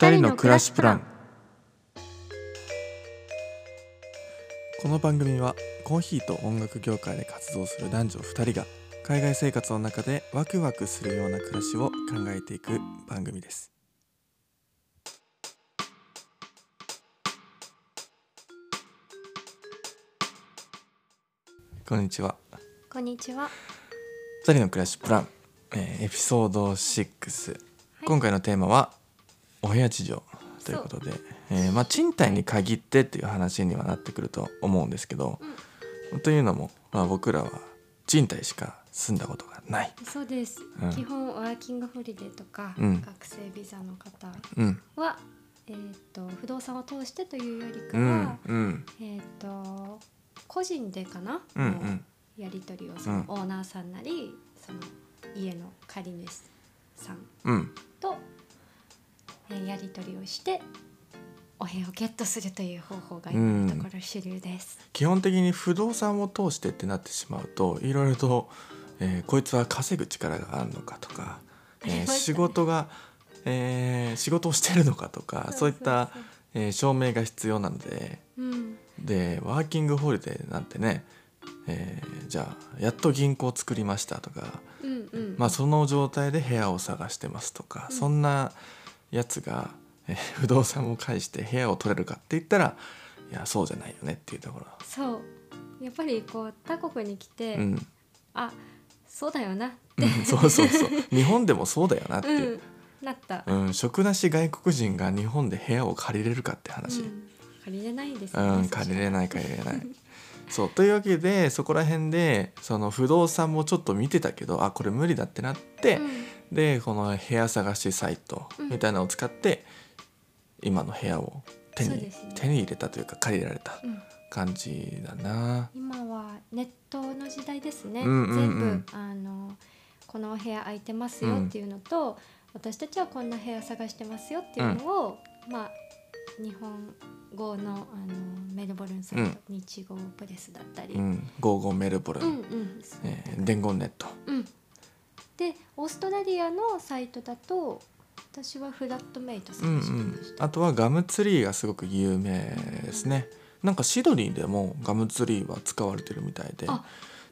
二人の暮らしプラン。この番組はコーヒーと音楽業界で活動する男女2人が海外生活の中でワクワクするような暮らしを考えていく番組です。こんにちは。こんにちは。2人の暮らしプラン、えーエピソード6、今回のテーマはお部屋事情ということで、えーまあ、賃貸に限ってっていう話にはなってくると思うんですけど、というのも、まあ、僕らは賃貸しか住んだことがない、そうです。うん。基本ワーキングホリデーとか、うん。学生ビザの方うん。は、えっ、と不動産を通してというよりかうは、んうん。えっ、と個人でかな、うんうん。やり取りをそのオーナーさんなり、その家の借り主さんうん。と、えーやり取りをしてお部屋をゲットするという方法が今のところ主流です。基本的に不動産を通してってなってしまうといろいろと、えーこいつは稼ぐ力があるのかとか、えー仕事が、えー仕事をしてるのかとかそういったえー証明が必要なのでうん。でワーキングホリデーなんてね、えーじゃあやっと銀行作りましたとか、うんうん。まあ、その状態で部屋を探してますとか、そんなやつが、えー 不動産を介して部屋を取れるかって言ったらいやそうじゃないよねっていうところ。そう。やっぱりこう他国に来て、うん。あそうだよなうんそうそうそう。日本でもそうだよなって。うん。なった、うん職なし外国人が日本で部屋を借りれるかって話、うん。借りれないですうん、借りれいない借りれない。そうというわけでそこら辺でその不動産もちょっと見てたけどあこれ無理だってなって、でこの部屋探しサイトうん。みたいなのを使って、今の部屋を手に,、ね。手に入れたというか借りられたうん。感じだな。今はネットの時代ですね、うんうんうん。全部あのこのお部屋空いてますよっていうのと、私たちはこんな部屋探してますよっていうのを、まあ日本語のあのメルボルンサイト、うん。日語プレスだったり、うん、ゴーゴーメルボルン、うんうん。えー伝言ネット。うん、でオーストラリアのサイトだと私はフラットメイトさうんんうで知ってん。まし、た、あとはガムツリーがすごく有名ですね。なんかシドニーでもガムツリーは使われてるみたいであ。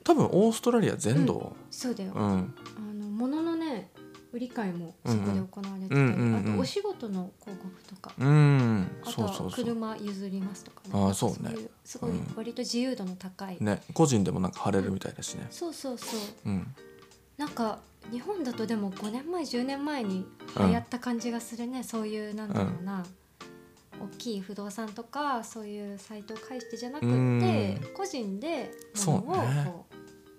多分オーストラリア全土、そうだよ、うん。あの物のね売り買いもそこで行われてたり、うんうんうん。うんあとお仕事の広告とか、うん、あとは車譲りますとかね。あーそうね。いすごいうん。割と自由度の高い、ね。個人でもなんか貼れるみたいだしね。そうそうそう。うんなんか日本だとでも5年前10年前に流行った感じがするね、そういうなんだろうな、大きい不動産とかそういうサイトを介してじゃなくって、うん。個人で物をねこ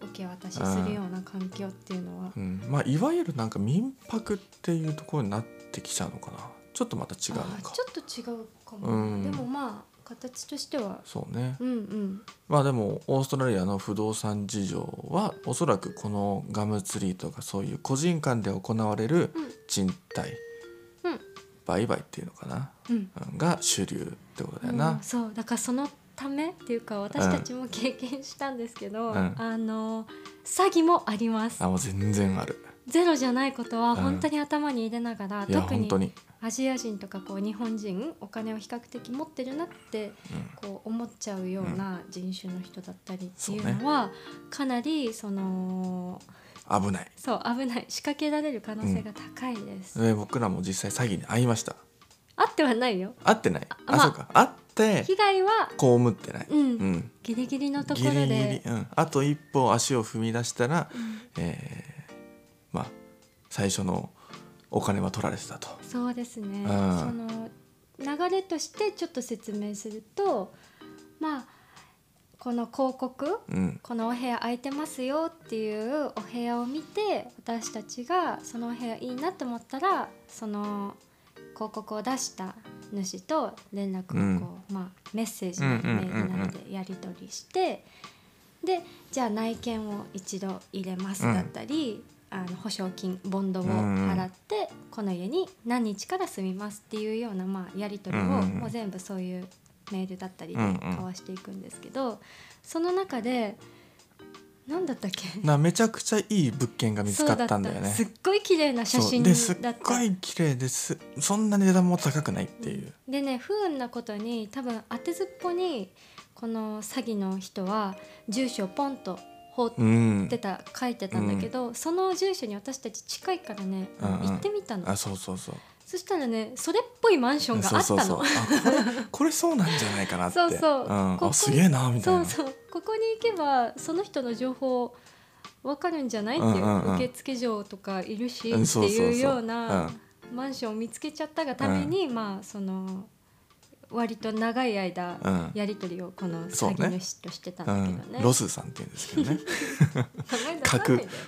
う受け渡しするような環境っていうのは、うん、まあいわゆるなんか民泊っていうところになってきちゃうのかな。ちょっとまた違うのか。ちょっと違うかも、うん。でもまあ形としては。そうね。うんうん。まあでもオーストラリアの不動産事情はおそらくこのガムツリーとかそういう個人間で行われるうん。賃貸、うん。売買っていうのかな、うん。うんが主流ってことだようんな。そう。だからそのためっていうか私たちも経験したんですけど、うん。あの詐欺もあります。あもう全然ある。ゼロじゃないことはうん本当に頭に入れながら、いや特に。アジア人とかこう日本人お金を比較的持ってるなってこう思っちゃうような人種の人だったりっていうのはかなりそのうん、危ない。そう危ない仕掛けられる可能性が高いです。で僕らも実際詐欺に遭いました。あってはないよ会ってない。あ、まあそうか。会って被害は、被ってない。うんうん。ギリギリのところギリギでリ、うん、あと一歩足を踏み出したら、うんえーまあ最初のお金は取られてたと。そうですね、うん。その流れとしてちょっと説明するとまあこの広告うん。このお部屋空いてますよっていうお部屋を見て私たちがそのお部屋いいなと思ったらその広告を出した主と連絡をこう、まあ、メッセージメールなりでやり取りして、でじゃあ内見を一度入れますだったり、あの保証金ボンドを払って、この家に何日から住みますっていうような、まあ、やり取りを、もう全部そういうメールだったりで交わしていくんですけど、その中でなんだったっけ？なめちゃくちゃいい物件が見つかったんだよね。すっごい綺麗な写真だです。っったごい綺麗です。そんな値段も高くないっていう、でね不運なことに多分当てずっぽにこの詐欺の人は住所をポンと放っうんてた書いてたんだけど、その住所に私たち近いからね、うんうん。行ってみたの。あそうそうそう。そしたらねそれっぽいマンションがあったの。そうそうそう。あ これそうなんじゃないかなって。そうそう。ん。ここあすげえなみたいな。そうそう。ここに行けばその人の情報わかるんじゃない？っていう,、うんうんうん。受付嬢とかいるし、っていうようなうん。マンションを見つけちゃったがために、まあその割と長い間うん。やり取りをこの詐欺主としてたんだけどね。ん、ロスさんって言うんですけどね。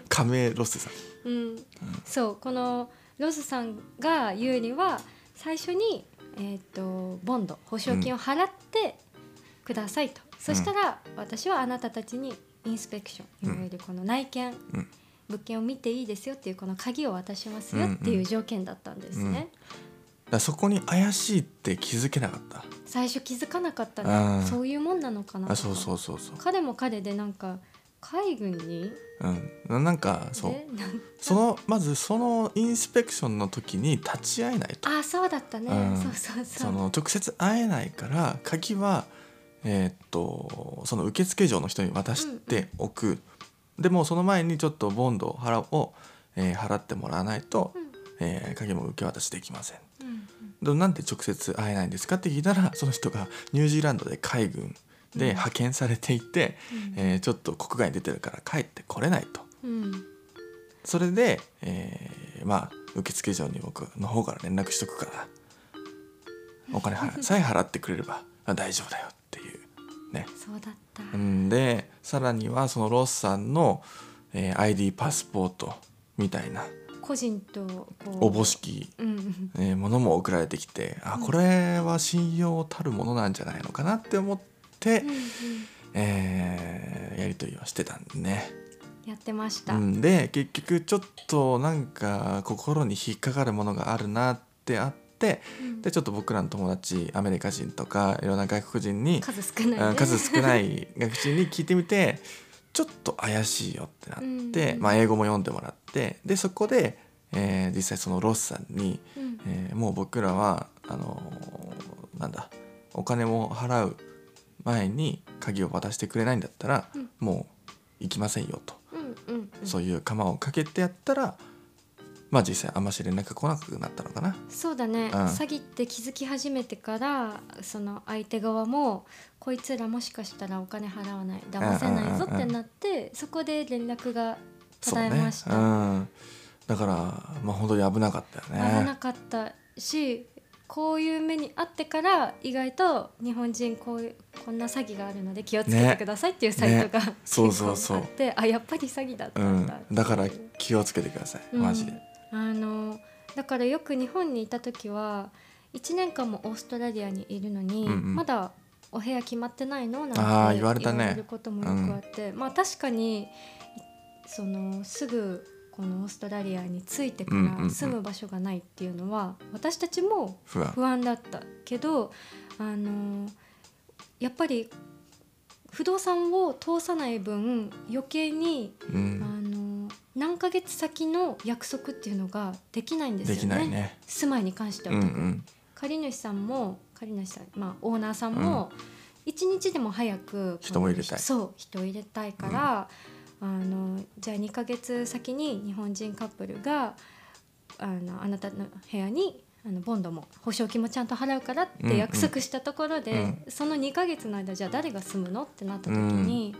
仮名ロスさん。うん、そうこのロスさんが言うには最初に、えー、とボンド保証金を払ってくださいと、そしたら私はあなたたちにインスペクションいわゆるこの内見、うん。物件を見ていいですよっていうこの鍵を渡しますよっていう条件だったんですね、うんだそこに怪しいって気づけなかった。最初気づかなかったうん。ねそういうもんなのかなあそうそうそうそう。彼も彼でなんか海軍に？うん。なんかそう。そのまずそのインスペクションの時に立ち会えないと。あそうだったね、うん。そうそうそう。その直接会えないから鍵はえーっとその受付嬢の人に渡しておく、でもその前にちょっとボンドを払を、えー払ってもらわないと、うん。えー鍵も受け渡しできませんなんで直接会えないんですかって聞いたら その人がニュージーランドで海軍で派遣されていて、えーちょっと国外に出てるから帰ってこれないと。うん。それで、えーまあ受付嬢に僕の方から連絡しとくからお金払 さえ払ってくれればあ大丈夫だよっていうね。そうだった、うんでさらにはそのロスさんの、えー ID パスポートみたいな個人とおぼしき、うん。うんえーものも送られてきてあこれは信用たるものなんじゃないのかなって思って、うんうん。えーやり取りをしてたんでね。やってました、うん、で結局ちょっとなんか心に引っかかるものがあるなってあってうん。でちょっと僕らの友達アメリカ人とかいろんな外国人に、数少ない、ね。うん数少ない外国人に聞いてみてちょっと怪しいよってなって、うん。まあ、英語も読んでもらってでそこで、えー実際そのロスさんに、うん。えーもう僕らはあのーなんだお金を払う前に鍵を渡してくれないんだったら、うん。もう行きませんよと。うんうんうん。そういう釜をかけてやったらまあ実際あんまし連絡来なくなったのかな。そうだね、うん。詐欺って気づき始めてからその相手側もこいつらもしかしたらお金払わない騙せないぞってなって、そこで連絡が途そうね絶えました、うん、だからまあ本当に危なかったよね。危なかったしこういう目にあってから意外と日本人こういうこんな詐欺があるので気をつけてくださいっていうサイトが、そうそうそう。結構あってあやっぱり詐欺だったうんんだう、だから気をつけてください。マジで。あのだからよく日本にいた時は1年間もオーストラリアにいるのに、うんうん。まだお部屋決まってないの？なんて言われたね。ることもよくあって、まあ確かにそのすぐこのオーストラリアに着いてかうんうんうん。ら住む場所がないっていうのは私たちも不安。だったけどあのやっぱり不動産を通さない分余計にうあん、の何ヶ月先の約束っていうのができないんですよね。できないね。住まいに関してうんうん。借り主さんも借り主さん、まあ、オーナーさんも一日でも早く人を入れたい。そう人を入れたいから、あのじゃあ2ヶ月先に日本人カップルがあのあなたの部屋にあのボンドも保証金もちゃんと払うからって約束したところで、うん。その2ヶ月の間じゃあ誰が住むのってなった時に、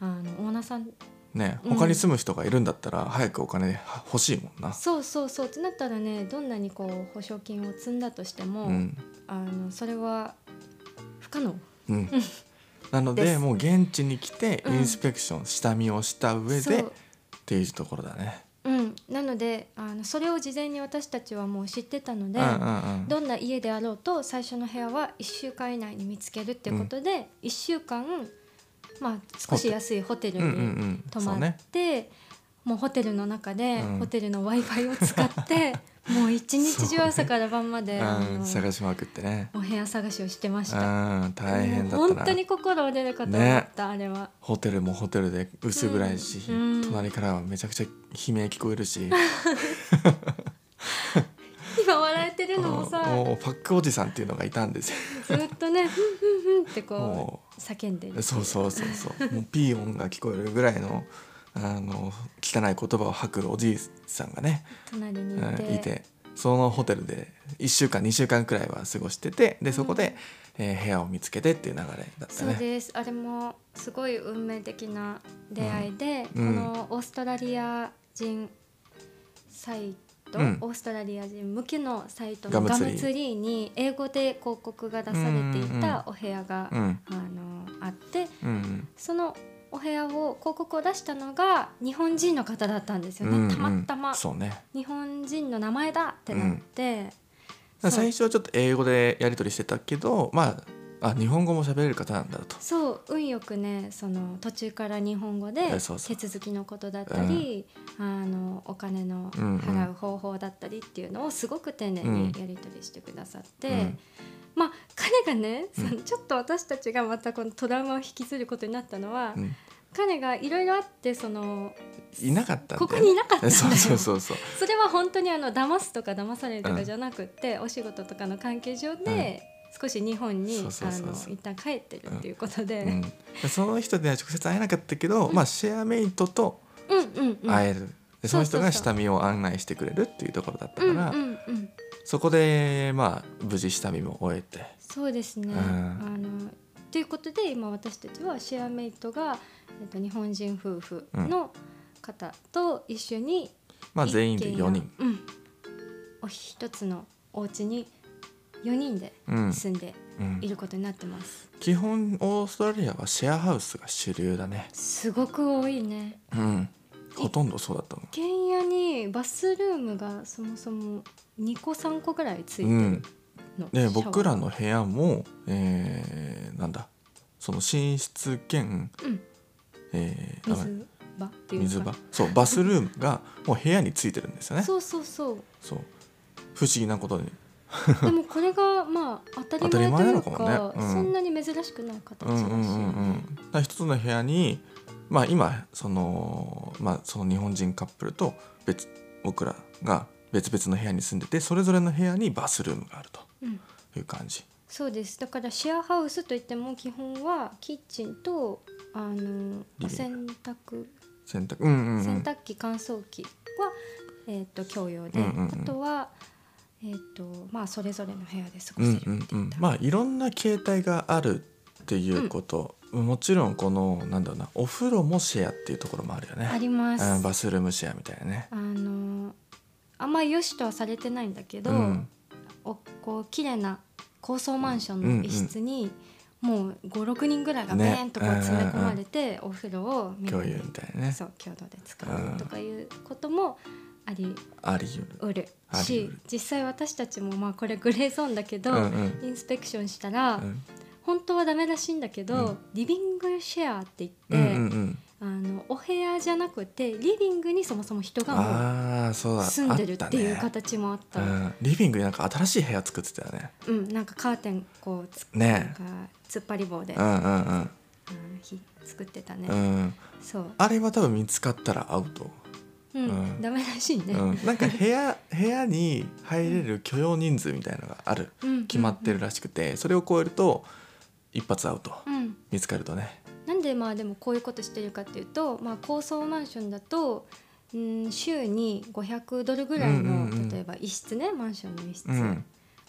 あのオーナーさんねうん。他に住む人がいるんだったら早くお金欲しいもんな。そうそうそう。ってなったらねどんなにこう保証金を積んだとしても、うん。あのそれは不可能。うん、なのでです。もう現地に来てうん。インスペクション、下見をした上でっていうところだね。うん、なのであのそれを事前に私たちはもう知ってたので、うんうんうん。どんな家であろうと最初の部屋は1週間以内に見つけるっていうことで、1週間、まあ、少し安いホテルにん泊まって、もうホテルの中で、うん。ホテルの w i f i を使って もう一日中朝から晩まで、探しまくってね。お部屋探しをしてました。うん大変だ本当に心折れるかと思った、あれは。ホテルもホテルで薄暗いし、うん。隣からはめちゃくちゃ悲鳴聞こえるし 今笑えてるのもさ。もうパックおじさんっていうのがいたんですよ。ずっとねふんふんふんってこもう叫んでるそうそうそうそう。もうピー音が聞こえるぐらいのあの汚い言葉を吐くおじいさんがね、隣にいうんて,、いて。そのホテルで1週間2週間くらいは過ごしててでそこで、えー部屋を見つけてっていう流れだったそうね。です。あれもすごい運命的な出会いで、うん。このオーストラリア人サイト、うん。オーストラリア人向けのサイトのガガムツリー。ムツリーに英語で広告が出されていたお部屋が、うん。あのあってうんそのお部屋を広告を出したのが日本人の方だったんですよね、うんたまたま。そうね。日本人の名前だってなって、そう。最初はちょっと英語でやり取りしてたけどまああ日本語も喋れる方なんだと。そう運よくねその途中から日本語で手続きのことだったり、あのお金のうんうん。払う方法だったりっていうのをすごく丁寧にやり取りしてくださって、うん。まあ彼がね、うんそのちょっと私たちがまたこのトラウマを引きずることになったのは、うん。彼がいろいろあってそのいなかったね。ここにいなかったそうそうそうそう。それは本当にあの騙すとか騙されるとかじゃなくって、お仕事とかの関係上で、少し日本に一旦帰ってるっていうことで、うん、でその人では直接会えなかったけど、まあシェアメイトと会える、でその人が下見を案内してくれるっていうところだったから、そこでまあ無事下見も終えて。そうですね。うん。あのということで今私たちはシェアメイトが、えっと、日本人夫婦の方と一緒にまあ全員で4人、うん、お一つのお家に4人でうん。住んでうん。いることになってます。基本オーストラリアはシェアハウスが主流だね。すごく多いね。うん。ほとんどそうだったの。一軒家にバスルームがそもそも2個3個ぐらいついてるうん。の。で僕らの部屋も、えーなんだ。その寝室兼、うん。えーあ水場っていうか。水場？そうバスルームがもう部屋についてるんですよね。そうそうそう。そう。不思議なことに でもこれがまあ当たり前というかかもねうんそんなに珍しくない形だし、うんうんうんうん。だから一つの部屋にまあ今そのまあその日本人カップルと別僕らが別々の部屋に住んでてそれぞれの部屋にバスルームがあるとうんいう感じ。そうです。だからシェアハウスといっても基本はキッチンとあの洗濯。洗濯。うんうんうん。洗濯機乾燥機は、えー、と共用で、うんうんうん。あとは、えーとまあ、それぞれの部屋で過ごうんせるうんうんっていった、まあいろんな形態があるっていうこと、もちろんこのなんだろうなお風呂もシェアっていうところもあるよね。あります。うんバスルームシェアみたいなね。あのあんまり良しとはされてないんだけど、うん。おこう綺麗な高層マンションの一室に、もう56人ぐらいがベーンとこうね詰め込まれて、お風呂をみんなで共有みたいなね。そう共同で使うとかいうこともありありうる。し実際私たちもまあこれグレーゾーンだけど、うんうん。インスペクションしたら、うん。本当はダメらしいんだけど、うん。リビングシェアってうん言って、うんうんあのお部屋じゃなくてリビングにそもそも人が住んでるっていう形もあった。うん、リビングになんか新しい部屋作ってたよね。うん、なんかカーテンこうつね。なんか突っ張り棒で、うんうんうん。うんひ作ってたね、うん。そう、あれは多分見つかったらアウト、うん。うん。ダメらしいね、うん、なんか部屋 部屋に入れる許容人数みたいなのがある。うん。決まってるらしくてそれを超えると一発アウト。うん、見つかるとね。なんでまあでもこういうことしてるかっていうと、まあ、高層マンションだとうん週に500ドルぐらいの、例えば一室ねマンションの一室、うん。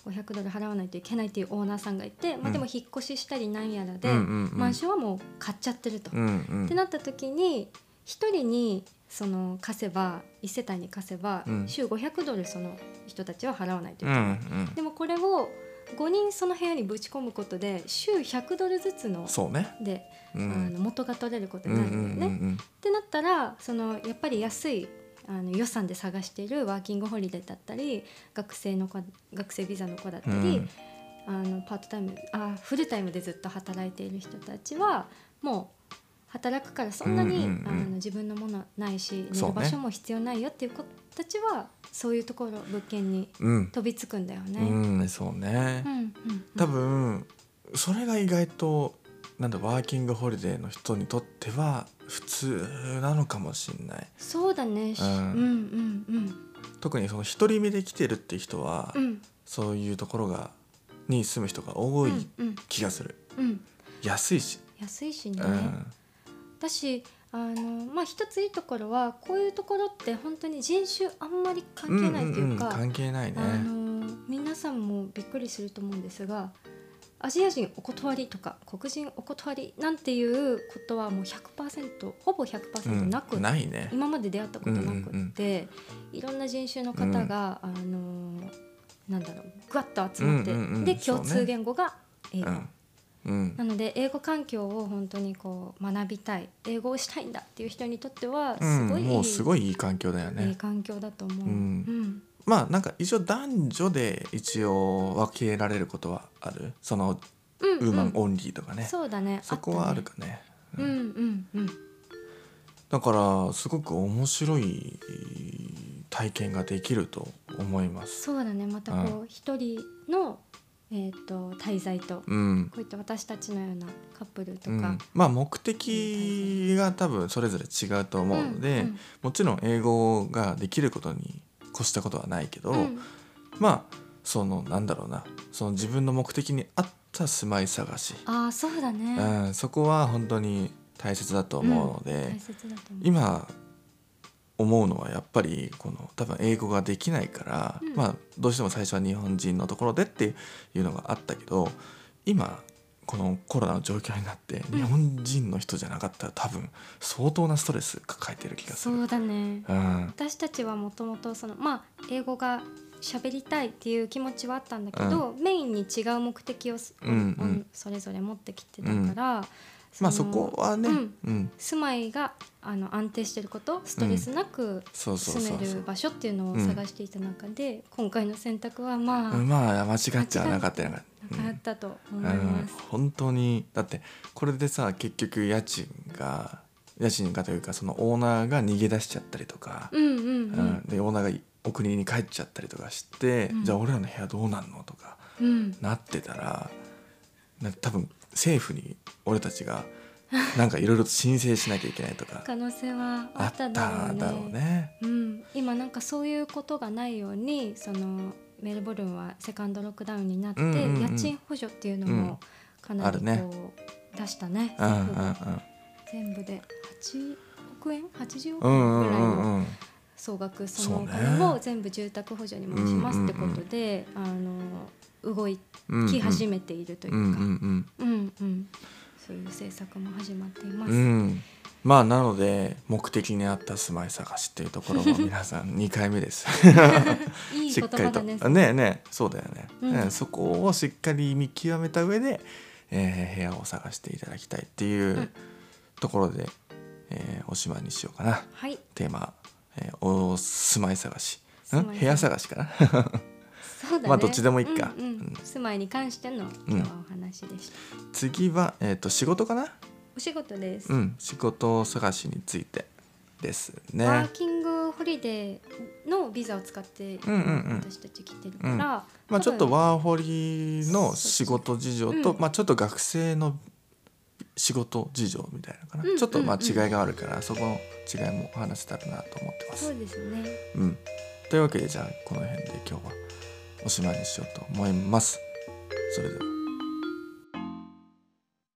500ドル払わないといけないっていうオーナーさんがいて、まあ、うん。でも引っ越ししたりなんやらで、マンションはもう買っちゃってると。ってなった時に一人にその貸せば一世帯に貸せば、うん。週500ドルその人たちは払わないといけうない。んうん。でもこれを5人その部屋にぶち込むことで週100ドルずつのそうね。で、うあんの元が取れることうんうになるんだよね。んうん。ってなったらそのやっぱり安いあの予算で探しているワーキングホリデーだったり学生の子学生ビザの子だったり、うん。あのパートタイムあフルタイムでずっと働いている人たちはもう働くからそんなに、うんうんうんあの自分のものないし寝る場所も必要ないよっていうこたちはそういうところ物件にうん、飛びつくんだよね。うん、そうねう。んうん多分それが意外となんだワーキングホリデーの人にとっては普通なのかもしれない。そうだね。うんうんうんうん特にその独り身で来てるって人は、うんそういうところがに住む人が多いうんうん気がする。うん安いし。安いしね。うん、だしあのまあ一ついいところはこういうところって本当に人種あんまり関係ないというか、んんん関係ないね。あの皆さんもびっくりすると思うんですがアジア人お断りとか黒人お断りなんていうことはもう100%ほぼ100%なく、うん、ないね。今まで出会ったことなくって、うんうんいろんな人種の方が、あのなんだろうぐわっと集まって、うんうんうんで共通言語が英語。うん。うんなので英語環境を本当にこう学びたい英語をしたいんだっていう人にとってはうんすごいいい,、もうすごいいい環境だよいいね。環境だと思う。うんうんまあなんか一応男女で一応分けられることはある？そのうんウーマンうんオンリーとかね。そうだねそこはあるかね。うんうんうんだからすごく面白い体験ができると思います。そうだねまたこう一人の、えー、と滞在とこうん。ういった私たちのようなカップルとか。うん、まあ目的が多分それぞれ違うと思うので、うん。もちろん英語ができることに越したことはないけど、うん。うんまあそのなんだろうな。その自分の目的に合った住まい探し、ああそうだね、うん、そこは本当に大切だと思うので、今思うのはやっぱりこの多分英語ができないから、うん。まあどうしても最初は日本人のところでっていうのがあったけど今このコロナの状況になってうん。日本人の人じゃなかったら多分相当なストレス抱えてる気がする。そうだね。うん。私たちはもともとそのまあ英語が喋りたいっていう気持ちはあったんだけど、メインに違う目的をす、うんうん。それぞれ持ってきてたから、まあそこはね、うん。うん。住まいがあの安定してることストレスなく住める場所っていうのを探していた中で、今回の選択はまあ、うんまあ間違っちゃなかった。なかったと思いうん。ます。本当にだってこれでさ結局家賃が家賃がというかそのオーナーが逃げ出しちゃったりとか、うんうんううんん。でオーナーがお国に帰っちゃったりとかして、うん。じゃあ俺らの部屋どうなんのとかうん。なってたらな多分政府に俺たちが なんかいろいろと申請しなきゃいけないとか可能性はああっただろうね。だろうね。うん、今なんかそういうことがないようにそのメルボルンはセカンドロックダウンになって、うんうんうん。家賃補助っていうのもかなりこう、出したねうんうん全部で8億円？80億うん円うんうぐらいのんうん総額そのお金を全部住宅補助に回しますってことで、あの動いうんき始めているといううんか、うんうんうんうん。そういう政策も始まっています。うん。まあなので目的に合った住まい探しっていうところも皆さん 2回目です。い い しっかりと。ね。ねえねえ。そうだよね、うん。ねそこをしっかり見極めた上で、えー部屋を探していただきたいっていううん。ところで、えーおしまいにしようかな。はい、テーマ、えーお住まい探し。部屋探しかなそうだね。まあどっちでもいいか。うんうん。うん。住まいに関しての今日はお話でした。次は、えー、と仕事かな？お仕事です。うん。仕事探しについてですね。ワーキングホリデーのビザを使ってうんうんうん。私たち来てるから、うん。まあ、ちょっとワーホリの仕事事情と、うん。まあ、ちょっと学生の仕事事情みたいなのかな、うんちょっとまあうんうん違いがあるから、そこの違いも話せたらなと思ってます。そうですね。うん、というわけでじゃあこの辺で今日はおしまいにしようと思います。それでは